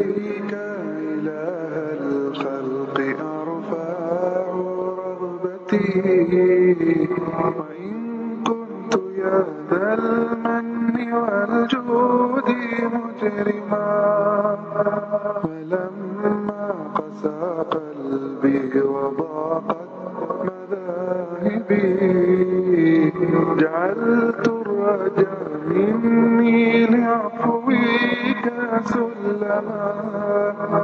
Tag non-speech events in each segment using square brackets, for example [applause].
إليك إله الخلق أرفع رغبتي. سلما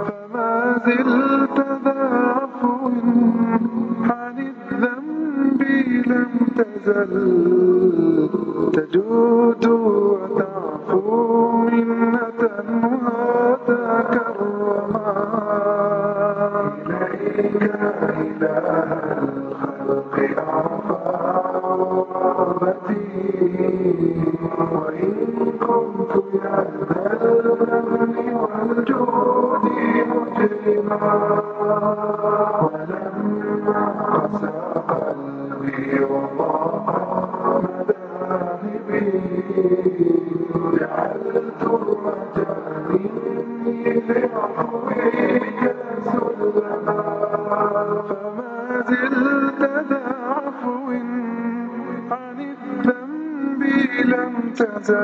فما زلت ذا عفو عن الذنب لم تزل بالأذهان والجود مجرما.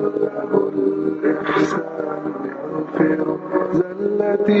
يرحم الإحسان يغفر زلتي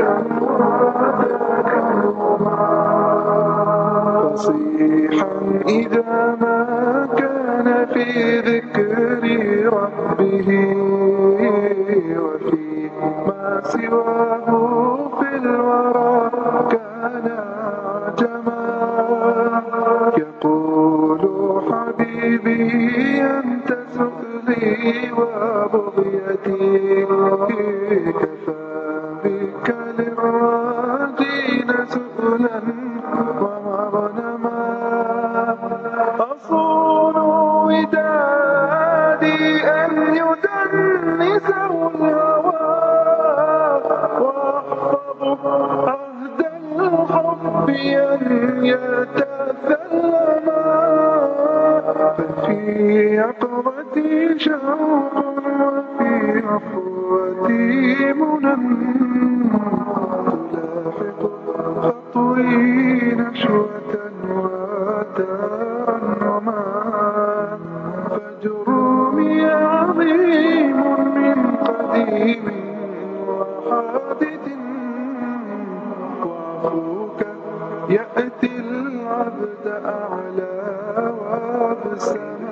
ki keser. قادمنا لاحق خطوي نشوة وداء وما فجرومي عظيم من قديم وحادث وأخوك يأتي العبد أعلى وابسما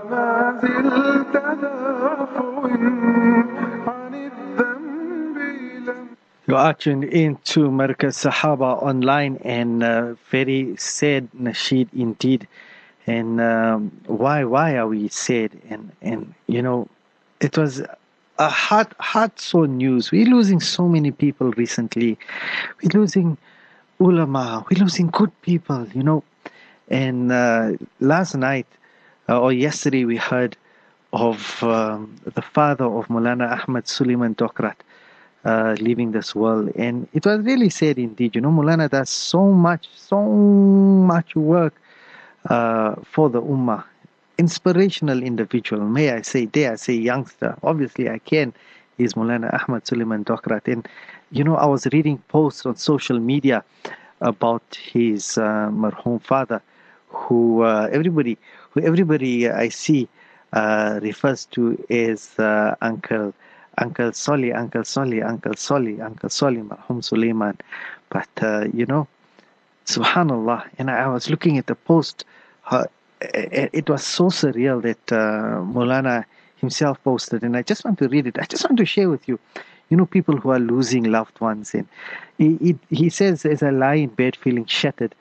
are tuned in to Sahaba online and uh, very sad nasheed indeed. And um, why why are we sad? And and you know, it was a hard hard sore news. We're losing so many people recently. We're losing ulama. We're losing good people. You know, and uh, last night uh, or yesterday we heard of um, the father of Mulana Ahmad Suleiman Dockrat uh, leaving this world. And it was really sad indeed. You know, Mulana does so much, so much work uh, for the Ummah. Inspirational individual, may I say, dare I say, youngster. Obviously, I can. Is Mulana Ahmad Suleiman Dockrat. And, you know, I was reading posts on social media about his uh, marhum father, who uh, everybody, who everybody I see uh, refers to as uh, Uncle Uncle Soli, Uncle Soli, Uncle Soli, Uncle Soli, Marhum Suleiman. But, uh, you know, subhanallah, and I, was looking at the post, it, was so surreal that uh, himself posted, and I just want to read it. I just want to share with you, you know, people who are losing loved ones. And he says, as I lie in bed feeling shattered,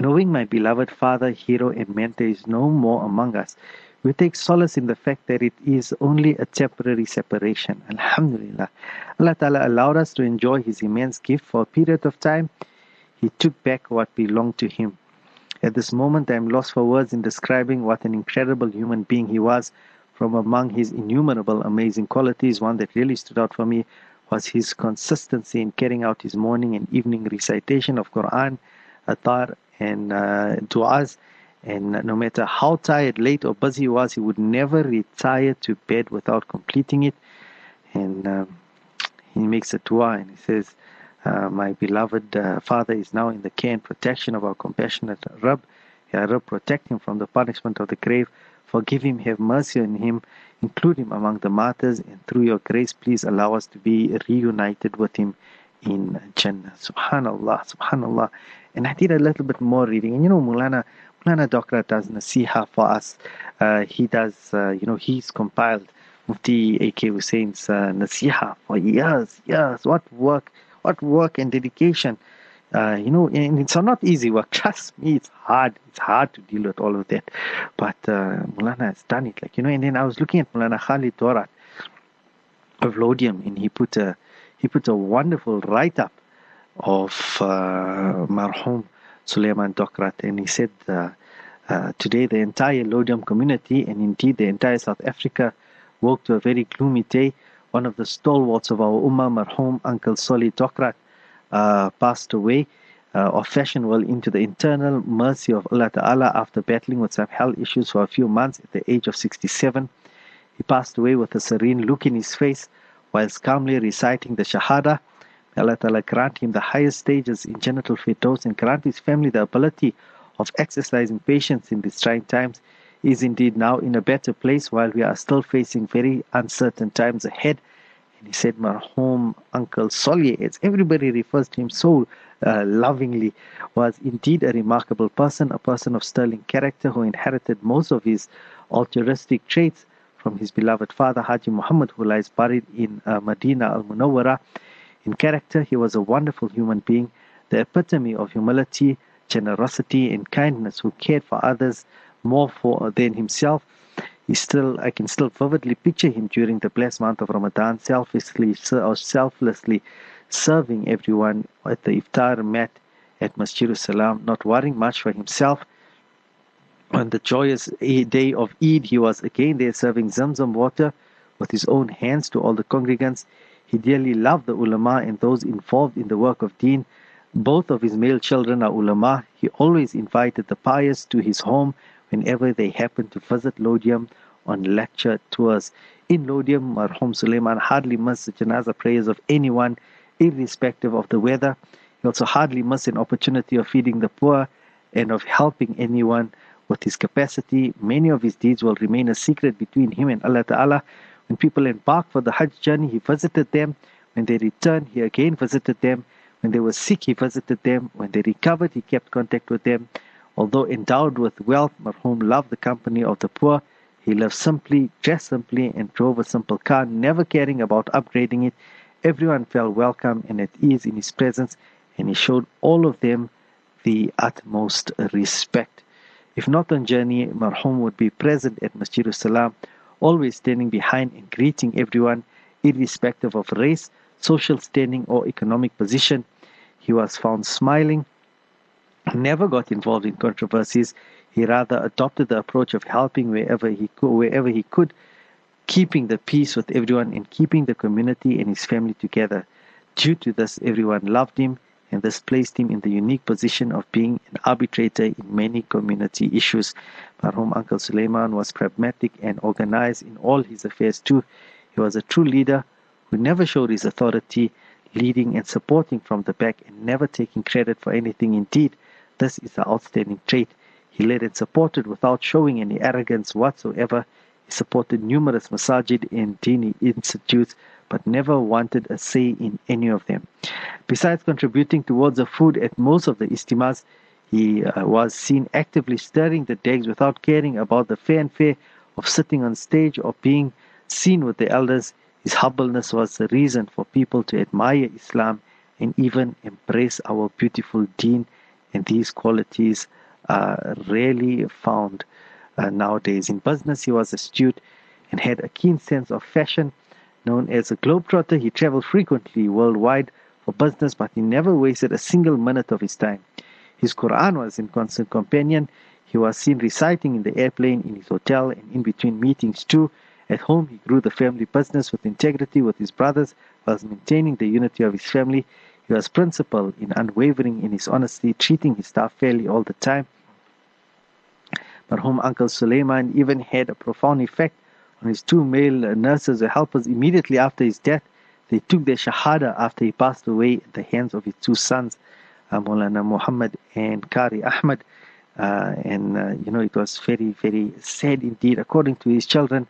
knowing my beloved father, hero, and mentor is no more among us, we take solace in the fact that it is only a temporary separation. Alhamdulillah. Allah Ta'ala allowed us to enjoy His immense gift for a period of time. He took back what belonged to Him. At this moment, I am lost for words in describing what an incredible human being he was. From among his innumerable amazing qualities, one that really stood out for me was his consistency in carrying out his morning and evening recitation of Quran, Atar, and uh, du'as and no matter how tired, late, or busy he was, he would never retire to bed without completing it. And um, he makes a dua and he says, uh, My beloved uh, Father is now in the care and protection of our compassionate Rabb. Ya Rabb, protect him from the punishment of the grave. Forgive him, have mercy on him, include him among the martyrs, and through your grace, please allow us to be reunited with him in Jannah. Subhanallah, Subhanallah. And I did a little bit more reading. And you know, Mulana, Mulana Dockrat does nasiha for us. Uh, he does, uh, you know, he's compiled Mufti A.K. Hoosen's uh, nasiha for years, years. What work, what work and dedication. Uh, you know, and it's not easy work. [laughs] Trust me, it's hard. It's hard to deal with all of that. But uh, Mulana has done it. Like, you know, and then I was looking at Mulana Khalid Dorat of Laudium, and he put a, he put a wonderful write up of uh, Marhum Suleiman Dockrat, and he said, uh, uh, Today, the entire Laudium community, and indeed the entire South Africa, woke to a very gloomy day. One of the stalwarts of our Ummah, Marhum Uncle Soli Dockrat, uh, passed away. Uh, or fashioned well into the internal mercy of Allah Ta'ala after battling with some health issues for a few months at the age of 67. He passed away with a serene look in his face whilst calmly reciting the Shahada. Allah Ta'ala grant him the highest stages in Jannatul Firdaus and grant his family the ability of exercising patience in these trying times. He is indeed now in a better place while we are still facing very uncertain times ahead. And he said, Marhum Uncle Solye, as everybody refers to him so uh, lovingly, was indeed a remarkable person, a person of sterling character who inherited most of his altruistic traits from his beloved father, Haji Muhammad, who lies buried in uh, Medina al Munawwara. In character, he was a wonderful human being, the epitome of humility, generosity, and kindness, who cared for others more for than himself. He still, I can still vividly picture him during the blessed month of Ramadan, selflessly or selflessly serving everyone at the iftar mat at Masjid Salam, not worrying much for himself. On the joyous eh, day of Eid, he was again there serving Zamzam water with his own hands to all the congregants. He dearly loved the ulama and those involved in the work of deen. Both of his male children are ulama. He always invited the pious to his home whenever they happened to visit Laudium on lecture tours. In Laudium, Marhum Suleiman hardly missed the janazah prayers of anyone, irrespective of the weather. He also hardly missed an opportunity of feeding the poor and of helping anyone with his capacity. Many of his deeds will remain a secret between him and Allah Ta'ala. When people embarked for the Hajj journey, he visited them. When they returned, he again visited them. When they were sick, he visited them. When they recovered, he kept contact with them. Although endowed with wealth, Marhum loved the company of the poor. He lived simply, dressed simply, and drove a simple car, never caring about upgrading it. Everyone felt welcome and at ease in his presence, and he showed all of them the utmost respect. If not on journey, Marhum would be present at Masjid Salam, always standing behind and greeting everyone, irrespective of race, social standing, or economic position. He was found smiling, never got involved in controversies. He rather adopted the approach of helping wherever he could, wherever he could, keeping the peace with everyone and keeping the community and his family together. Due to this, everyone loved him, and this placed him in the unique position of being an arbitrator in many community issues. Marhum Uncle Suleiman was pragmatic and organized in all his affairs too. He was a true leader who never showed his authority, leading and supporting from the back and never taking credit for anything. Indeed, this is an outstanding trait. He led and supported without showing any arrogance whatsoever. He supported numerous masajid and dini institutes, but never wanted a say in any of them. Besides contributing towards the food at most of the istimas, he uh, was seen actively stirring the dags without caring about the fanfare of sitting on stage or being seen with the elders. His humbleness was the reason for people to admire Islam and even embrace our beautiful deen, and these qualities are rarely found uh, nowadays. In business, he was astute and had a keen sense of fashion. Known as a globetrotter, he traveled frequently worldwide for business, but he never wasted a single minute of his time. His Quran was in constant companion. He was seen reciting in the airplane, in his hotel, and in between meetings too. At home, he grew the family business with integrity with his brothers, whilst maintaining the unity of his family. He was principled and unwavering in his honesty, treating his staff fairly all the time. But Marhum Uncle Suleiman even had a profound effect his two male nurses or helpers immediately after his death. They took their shahada after he passed away at the hands of his two sons, uh, Muhammad and Kari Ahmad. Uh, and uh, you know, it was very, very sad indeed. According to his children,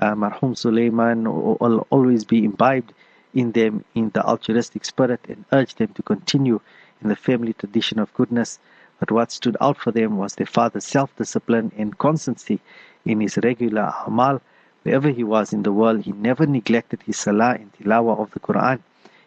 uh, Marhum Suleiman will always be imbibed in them in the altruistic spirit and urge them to continue in the family tradition of goodness. But what stood out for them was their father's self discipline and constancy in his regular amal. Wherever he was in the world, he never neglected his salah and tilawah of the Quran.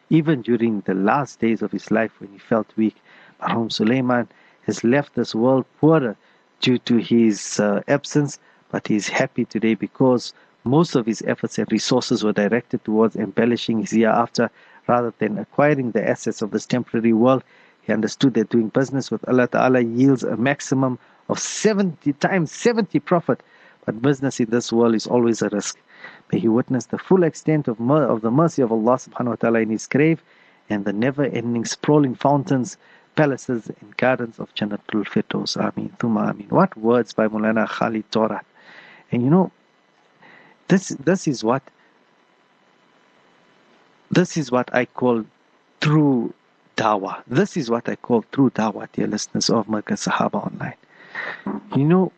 Even during the last days of his life when he felt weak, Marhum Suleiman has left this world poorer due to his uh, absence, but he is happy today because most of his efforts and resources were directed towards embellishing his hereafter rather than acquiring the assets of this temporary world. He understood that doing business with Allah Ta'ala yields a maximum of 70 times 70 profit, but business in this world is always a risk. May he witness the full extent of, mer- of the mercy of Allah subhanahu wa ta'ala in his grave and the never ending sprawling fountains, palaces, and gardens of Jannatul Firdaus. Ameen. Thumma Ameen. What words by Mulana Khalid Torah. And you know, this this is what this is what I call true dawah. This is what I call true dawah, dear listeners of Markaz Sahaba Online. You know,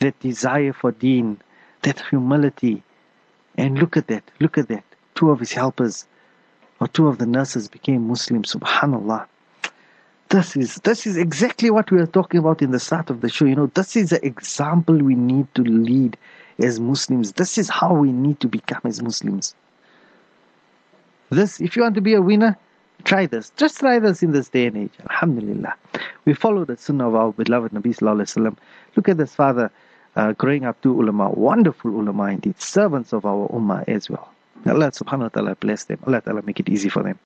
that desire for deen, that humility, and look at that, look at that. Two of his helpers, or two of the nurses became Muslims, subhanAllah. This is this is exactly what we are talking about in the start of the show. You know, this is the example we need to lead as Muslims. This is how we need to become as Muslims. This, if you want to be a winner, try this. Just try this in this day and age. Alhamdulillah. We follow the sunnah of our beloved Nabi Sallallahu Alaihi Wasallam. Look at this father uh, growing up to ulama, wonderful ulama indeed, servants of our ummah as well. Allah subhanahu wa ta'ala bless them. Allah ta'ala make it easy for them.